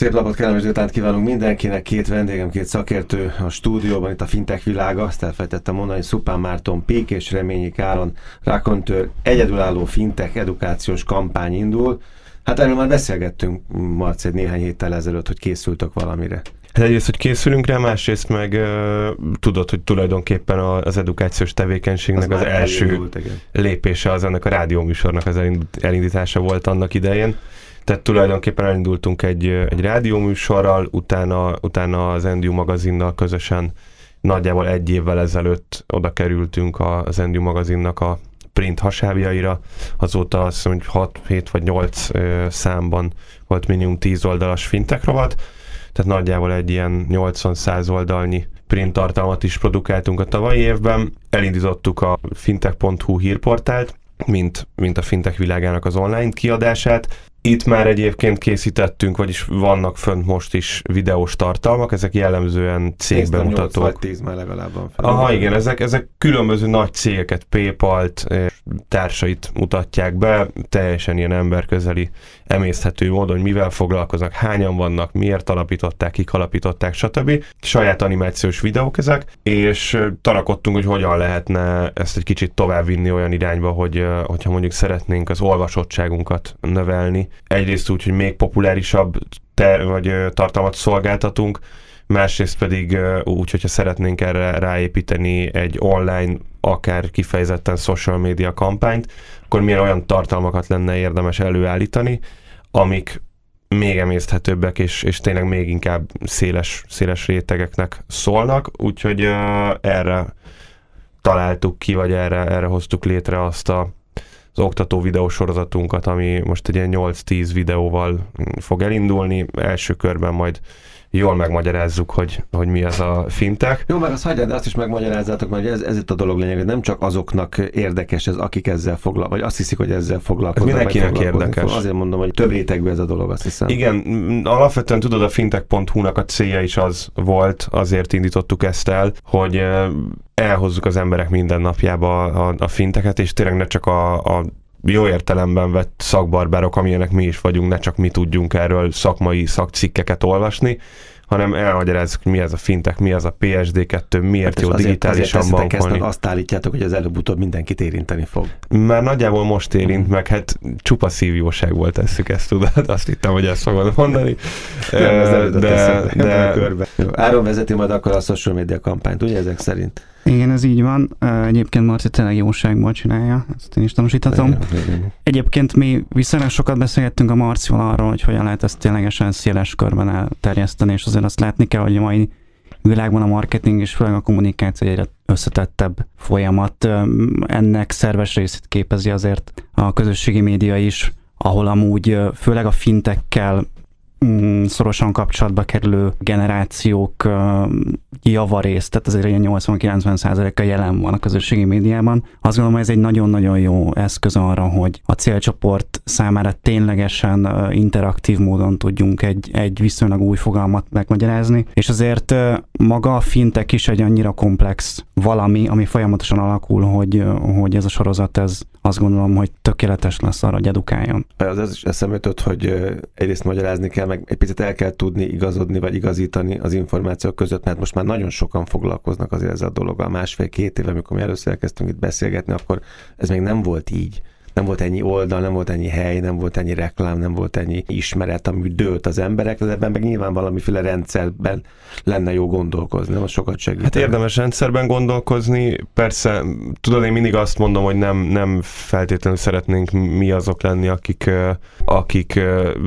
Szép napot, kellemes délutánt kívánunk mindenkinek, két vendégem, két szakértő a stúdióban, itt a fintech világa, azt elfelejtettem mondani, Szupán Márton Pék és Reményi Káron Rakontőr egyedülálló fintech edukációs kampány indul. Hát erről már beszélgettünk, Marci, néhány héttel ezelőtt, hogy készültök valamire. Hát egyrészt, hogy készülünk rá, másrészt meg uh, tudod, hogy tulajdonképpen az edukációs tevékenységnek az, az első elindult, lépése az ennek a rádióműsornak az elindítása volt annak idején. Tehát tulajdonképpen elindultunk egy, egy rádióműsorral, utána, utána az Endiu magazinnal közösen nagyjából egy évvel ezelőtt oda kerültünk az Endiu magazinnak a print hasábjaira. Azóta azt hiszem, hogy 6, 7 vagy 8 számban volt minimum 10 oldalas fintek rovat, tehát nagyjából egy ilyen 80-100 oldalnyi print tartalmat is produkáltunk a tavalyi évben. Elindítottuk a fintech.hu hírportált, mint, mint a fintech világának az online kiadását. Itt már egyébként készítettünk, vagyis vannak fönt most is videós tartalmak, ezek jellemzően cégbemutatók. 8 10 már legalább van fel. Aha, igen, ezek, ezek különböző nagy cégeket, Paypal-t, társait mutatják be, teljesen ilyen emberközeli, emészthető módon, hogy mivel foglalkoznak, hányan vannak, miért alapították, kik alapították, stb. Saját animációs videók ezek, és tarakodtunk, hogy hogyan lehetne ezt egy kicsit továbbvinni olyan irányba, hogy hogyha mondjuk szeretnénk az olvasottságunkat növelni, egyrészt úgy, hogy még populárisabb ter- vagy tartalmat szolgáltatunk, másrészt pedig úgy, hogyha szeretnénk erre ráépíteni egy online, akár kifejezetten social media kampányt, akkor milyen olyan tartalmakat lenne érdemes előállítani, amik még emészthetőbbek, és, és tényleg még inkább széles, széles rétegeknek szólnak, úgyhogy uh, erre találtuk ki, vagy erre, erre hoztuk létre azt a, oktató videósorozatunkat, ami most egy ilyen 8-10 videóval fog elindulni. Első körben majd jól megmagyarázzuk, hogy, hogy mi az a fintek. Jó, mert azt hagyjad, de azt is megmagyarázzátok, mert ez, ez itt a dolog lényeg, hogy nem csak azoknak érdekes ez, akik ezzel foglalkoznak, vagy azt hiszik, hogy ezzel foglalkoznak. Ez mindenkinek érdekes. Azért mondom, hogy több rétegű ez a dolog, azt hiszem. Igen, alapvetően tudod, a fintech.hu-nak a célja is az volt, azért indítottuk ezt el, hogy elhozzuk az emberek mindennapjába a, a finteket, és tényleg ne csak a, a jó értelemben vett szakbarbárok, amilyenek mi is vagyunk, ne csak mi tudjunk erről szakmai szakcikkeket olvasni, hanem elmagyarázzuk, hogy mi ez a fintek, mi ez a PSD2, miért hát jó azért, digitálisan azért bankolni. Ezt azt állítjátok, hogy az előbb-utóbb mindenkit érinteni fog. Már nagyjából most érint meg, hát csupa szívjóság volt tesszük ezt, tudod, azt hittem, hogy ezt fogod mondani. Nem, de, de, de... Áron vezeti majd akkor a social media kampányt, ugye ezek szerint? Igen, ez így van. Egyébként Marci tényleg jóságból csinálja, ezt én is tanúsíthatom. Egyébként mi viszonylag sokat beszélgettünk a Marcival arról, hogy hogyan lehet ezt ténylegesen széles körben elterjeszteni, és azért azt látni kell, hogy a mai világban a marketing és főleg a kommunikáció egyre összetettebb folyamat. Ennek szerves részét képezi azért a közösségi média is, ahol amúgy főleg a fintekkel szorosan kapcsolatba kerülő generációk javarészt, tehát azért ilyen 80-90 százaléka jelen van a közösségi médiában. Azt gondolom, hogy ez egy nagyon-nagyon jó eszköz arra, hogy a célcsoport számára ténylegesen interaktív módon tudjunk egy, egy viszonylag új fogalmat megmagyarázni, és azért maga a fintek is egy annyira komplex valami, ami folyamatosan alakul, hogy, hogy ez a sorozat, ez azt gondolom, hogy tökéletes lesz arra, hogy edukáljon. Az ez is eszembe hogy egyrészt magyarázni kell, meg egy picit el kell tudni igazodni, vagy igazítani az információk között, mert most már nagyon sokan foglalkoznak azért ezzel a dologgal. Másfél-két éve, amikor mi először elkezdtünk itt beszélgetni, akkor ez még nem volt így nem volt ennyi oldal, nem volt ennyi hely, nem volt ennyi reklám, nem volt ennyi ismeret, ami dőlt az emberek, de ebben meg nyilván valamiféle rendszerben lenne jó gondolkozni, nem sokat segít. Hát érdemes rendszerben gondolkozni, persze, tudod, én mindig azt mondom, hogy nem, nem feltétlenül szeretnénk mi azok lenni, akik, akik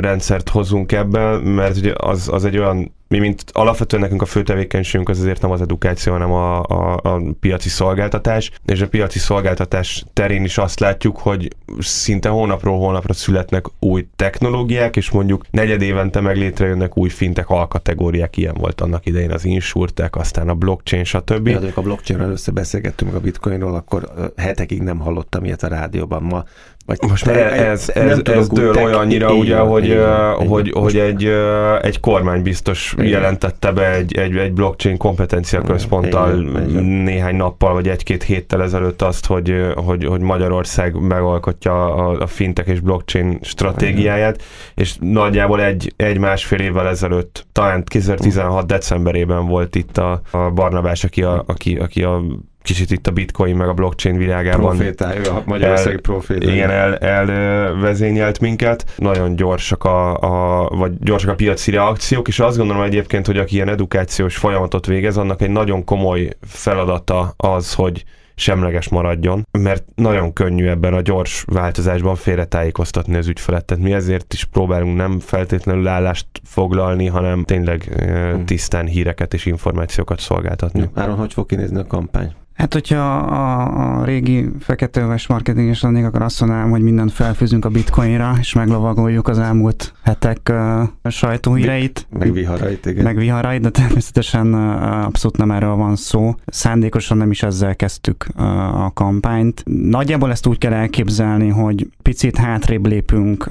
rendszert hozunk ebben, mert ugye az, az egy olyan mi, mint alapvetően nekünk a fő tevékenységünk az azért nem az edukáció, hanem a, a, a piaci szolgáltatás, és a piaci szolgáltatás terén is azt látjuk, hogy szinte hónapról hónapra születnek új technológiák, és mondjuk negyed évente meg létrejönnek új fintek alkategóriák, ilyen volt annak idején az insurtek, aztán a blockchain, stb. Ja, a blockchainről először beszélgettünk a bitcoinról, akkor hetekig nem hallottam ilyet a rádióban. Ma Vagy Most már ez, ez, ez, ez dől olyannyira, ugye, hogy, igen, hogy, igen. hogy egy, egy kormány biztos igen. jelentette be egy, egy, egy blockchain kompetencia központtal igen, néhány nappal, vagy egy-két héttel ezelőtt azt, hogy, hogy, hogy Magyarország megalkotja a, a fintek és blockchain stratégiáját, igen. és nagyjából egy, egy másfél évvel ezelőtt, talán 2016 decemberében volt itt a, a Barnabás, aki a, aki, aki a kicsit itt a bitcoin meg a blockchain világában. Profétája, a magyarországi profétája. Igen, el, elvezényelt minket. Nagyon gyorsak a, a, vagy gyorsak a piaci reakciók, és azt gondolom egyébként, hogy aki ilyen edukációs folyamatot végez, annak egy nagyon komoly feladata az, hogy semleges maradjon, mert nagyon könnyű ebben a gyors változásban félretájékoztatni az ügyfelet. Tehát mi ezért is próbálunk nem feltétlenül állást foglalni, hanem tényleg hmm. tisztán híreket és információkat szolgáltatni. Áron, hogy fog kinézni a kampány? Hát, hogyha a, a régi feketőves marketinges lennék, akkor azt mondanám, hogy mindent felfűzünk a bitcoinra, és meglovagoljuk az elmúlt hetek uh, sajtóhíreit. Meg viharait, igen. Meg viharait, de természetesen uh, abszolút nem erről van szó. Szándékosan nem is ezzel kezdtük uh, a kampányt. Nagyjából ezt úgy kell elképzelni, hogy picit hátrébb lépünk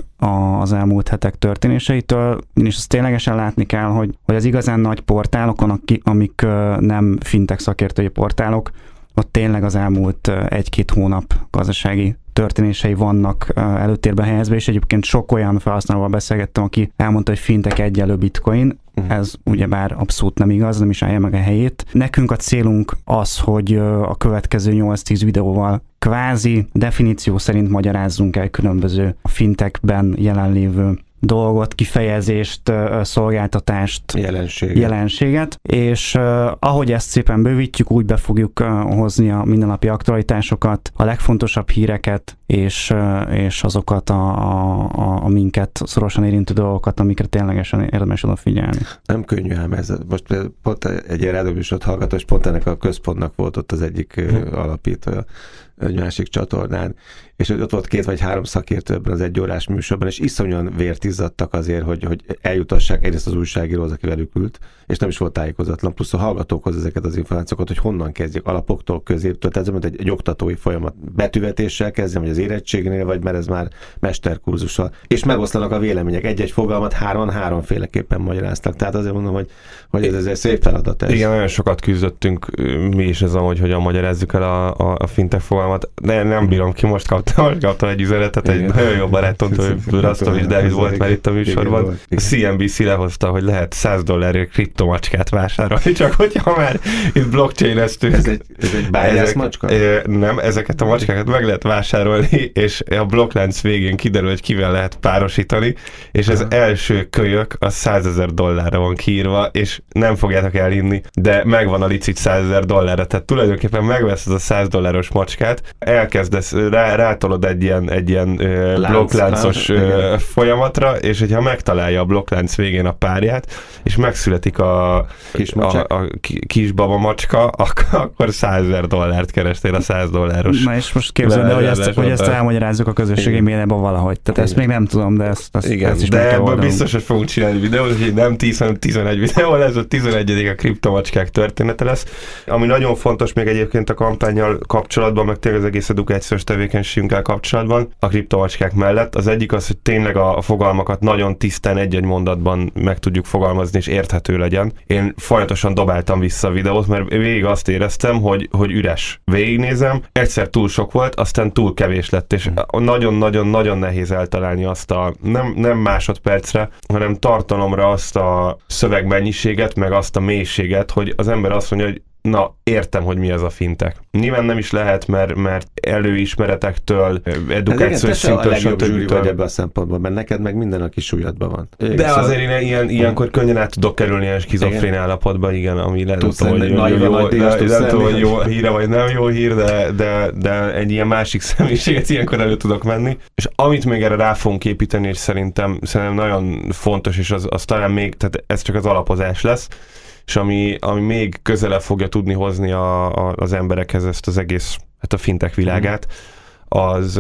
az elmúlt hetek történéseitől, és azt ténylegesen látni kell, hogy, hogy az igazán nagy portálokon, amik nem fintech szakértői portálok, ott tényleg az elmúlt egy-két hónap gazdasági történései vannak előtérbe helyezve, és egyébként sok olyan felhasználóval beszélgettem, aki elmondta, hogy fintek egyelő bitcoin, uh-huh. ez ugyebár abszolút nem igaz, nem is állja meg a helyét. Nekünk a célunk az, hogy a következő 8-10 videóval kvázi definíció szerint magyarázzunk el különböző a fintekben jelenlévő dolgot, kifejezést, szolgáltatást, jelenséget, jelenséget és ahogy ezt szépen bővítjük, úgy be fogjuk hozni a mindennapi aktualitásokat, a legfontosabb híreket, és, és azokat a, a, a minket szorosan érintő dolgokat, amikre ténylegesen érdemes odafigyelni. Nem könnyű ám ez. Most pont egy ilyen rádióműsort hallgató, és pont ennek a központnak volt ott az egyik hm. alapítója egy másik csatornán, és ott volt két vagy három szakértő ebben az egyórás műsorban, és iszonyan vért izzadtak azért, hogy, hogy eljutassák egyrészt az újságíróhoz, aki velük ült, és nem is volt tájékozatlan, plusz a hallgatókhoz ezeket az információkat, hogy honnan kezdjek, alapoktól, középtől, tehát ez egy, egy oktatói folyamat. Betűvetéssel kezdjem, vagy az érettségnél, vagy mert ez már mesterkurzussal. És megoszlanak a vélemények. Egy-egy fogalmat három háromféleképpen magyaráztak. Tehát azért mondom, hogy, hogy ez, ez egy szép feladat. Ez. Igen, nagyon sokat küzdöttünk mi is ezen, hogy hogyan magyarázzuk el a, a, a fintech fogalmat. De nem bírom ki, most kaptam, most kaptam egy üzenetet, egy Igen. nagyon jó barátomtól, hogy Rastovics David volt már itt a műsorban. A CNBC lehozta, hogy lehet 100 dollárért kriptomacskát vásárolni, csak hogyha már itt blockchain-eztünk. Ez egy, ez egy bájász macska? Nem, ezeket a macskákat meg lehet vásárolni, és a blokklánc végén kiderül, hogy kivel lehet párosítani, és az első kölyök a 100 ezer dollárra van kiírva, és nem fogjátok elhinni, de megvan a licit 100 ezer dollárra, tehát tulajdonképpen megveszed a 100 dolláros macskát, elkezdesz, rá, rátolod egy ilyen, egy ilyen Lánc, blokkláncos folyamatra, és hogyha megtalálja a blokklánc végén a párját, és megszületik a, kis, a, a kisbaba macska, akkor 100 ezer dollárt kerestél a 100 dolláros. Na és most képzeld el, hogy ezt, hogy ezt elmagyarázzuk a közösségi médiában valahogy. Tehát ezt még nem tudom, de ezt, ezt, Igen, ezt is de ebből biztos, hogy fogunk csinálni videót, hogy nem 10, hanem 11 videó lesz, a 11 a kriptomacskák története lesz. Ami nagyon fontos még egyébként a kampányjal kapcsolatban, meg tényleg az egész edukációs tevékenységünkkel kapcsolatban, a kriptomacskák mellett. Az egyik az, hogy tényleg a, a fogalmakat nagyon tisztán egy-egy mondatban meg tudjuk fogalmazni, és érthető legyen. Én folyamatosan dobáltam vissza a videót, mert végig azt éreztem, hogy, hogy üres. Végignézem, egyszer túl sok volt, aztán túl kevés lett, és nagyon-nagyon-nagyon nehéz eltalálni azt a nem, nem másodpercre, hanem tartalomra azt a szövegmennyiséget, meg azt a mélységet, hogy az ember azt mondja, hogy na, értem, hogy mi ez a fintek. Nyilván nem is lehet, mert, mert előismeretektől, edukációs szintől, stb. vagy ebben a szempontból, mert neked meg minden a kis ujjadban van. Igen, De szóval... azért én ilyen, ilyenkor könnyen át tudok kerülni ilyen skizofrén állapotban, igen, ami lehet, tudsz hogy jó, nem tudom, hogy jó híre vagy nem jó hír, de, de, de egy ilyen másik személyiséget ilyenkor elő tudok menni. És amit még erre rá fogunk építeni, és szerintem, szerintem nagyon fontos, és az, az talán még, tehát ez csak az alapozás lesz, és ami, ami még közelebb fogja tudni hozni a, a, az emberekhez ezt az egész, hát a fintek világát, az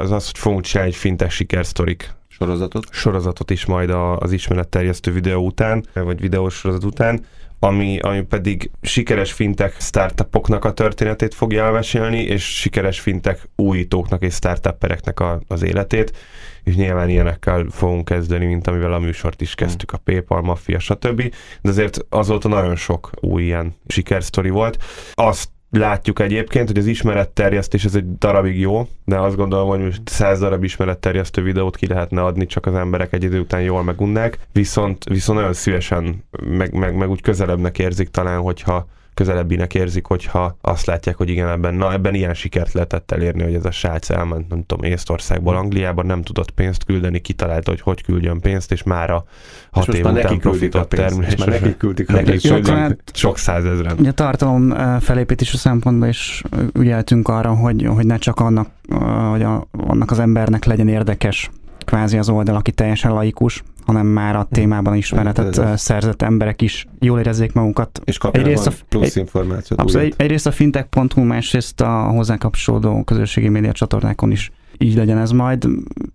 az, az hogy fogunk csinálni egy fintek sikersztorik sorozatot. Sorozatot is majd az ismeretterjesztő videó után, vagy videós sorozat után, ami, ami pedig sikeres fintek startupoknak a történetét fogja elmesélni, és sikeres fintek újítóknak és startuppereknek a, az életét, és nyilván ilyenekkel fogunk kezdeni, mint amivel a műsort is kezdtük, a PayPal, Mafia, stb. De azért azóta nagyon sok új ilyen sikersztori volt. Azt látjuk egyébként, hogy az ismeretterjesztés ez egy darabig jó, de azt gondolom, hogy most száz darab ismeretterjesztő videót ki lehetne adni, csak az emberek egy idő után jól megunnák, viszont, viszont nagyon szívesen, meg, meg, meg úgy közelebbnek érzik talán, hogyha közelebbinek érzik, hogyha azt látják, hogy igen, ebben, na, ebben ilyen sikert lehetett elérni, hogy ez a srác elment, nem tudom, Észtországból Angliában, nem tudott pénzt küldeni, kitalálta, hogy hogy küldjön pénzt, és már a hat és év után profitot termel. És már nekik küldik a nekik pénzt. Hát, sok százezren. Ugye tartalom felépítésű szempontból is ügyeltünk arra, hogy, hogy ne csak annak, hogy a, annak az embernek legyen érdekes kvázi az oldal, aki teljesen laikus, hanem már a témában ismeretet uh, szerzett emberek is jól érezzék magukat. És kapjanak egyrészt a, plusz információt. Abszolút, egy, egyrészt a fintech.hu, másrészt a hozzá kapcsolódó közösségi média csatornákon is így legyen ez majd.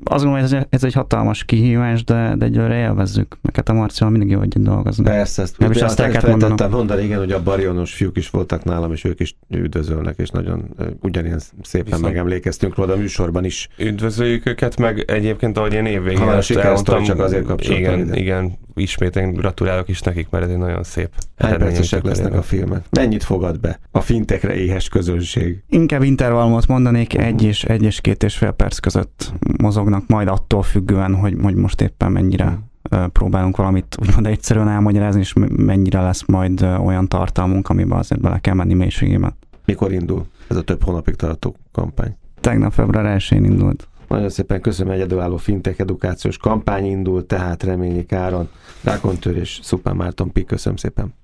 Azt gondolom, hogy ez, egy hatalmas kihívás, de, de egyőre élvezzük. Neked a Marcival mindig jó együtt dolgozni. Persze, ezt, Nem is azt el mondani. mondani, igen, hogy a barionos fiúk is voltak nálam, és ők is üdvözölnek, és nagyon ugyanilyen szépen Viszont megemlékeztünk róla a műsorban is. Üdvözöljük őket, meg egyébként, ahogy én évvégén ha, elmondtam, csak azért kapcsolatban. Igen, ide. igen, ismét én gratulálok is nekik, mert ez egy nagyon szép Hány percesek lesznek a filmek? Mennyit fogad be a fintekre éhes közönség? Inkább intervallumot mondanék, egy és egy és két és fél perc között mozognak, majd attól függően, hogy, hogy most éppen mennyire próbálunk valamit úgymond egyszerűen elmagyarázni, és mennyire lesz majd olyan tartalmunk, amiben azért bele kell menni mélységében. Mikor indul ez a több hónapig tartó kampány? Tegnap február 1-én indult. Nagyon szépen köszönöm, egyedülálló fintech edukációs kampány indult, tehát Reményi Káron, Rákontőr és Szupán Márton Pik, köszönöm szépen.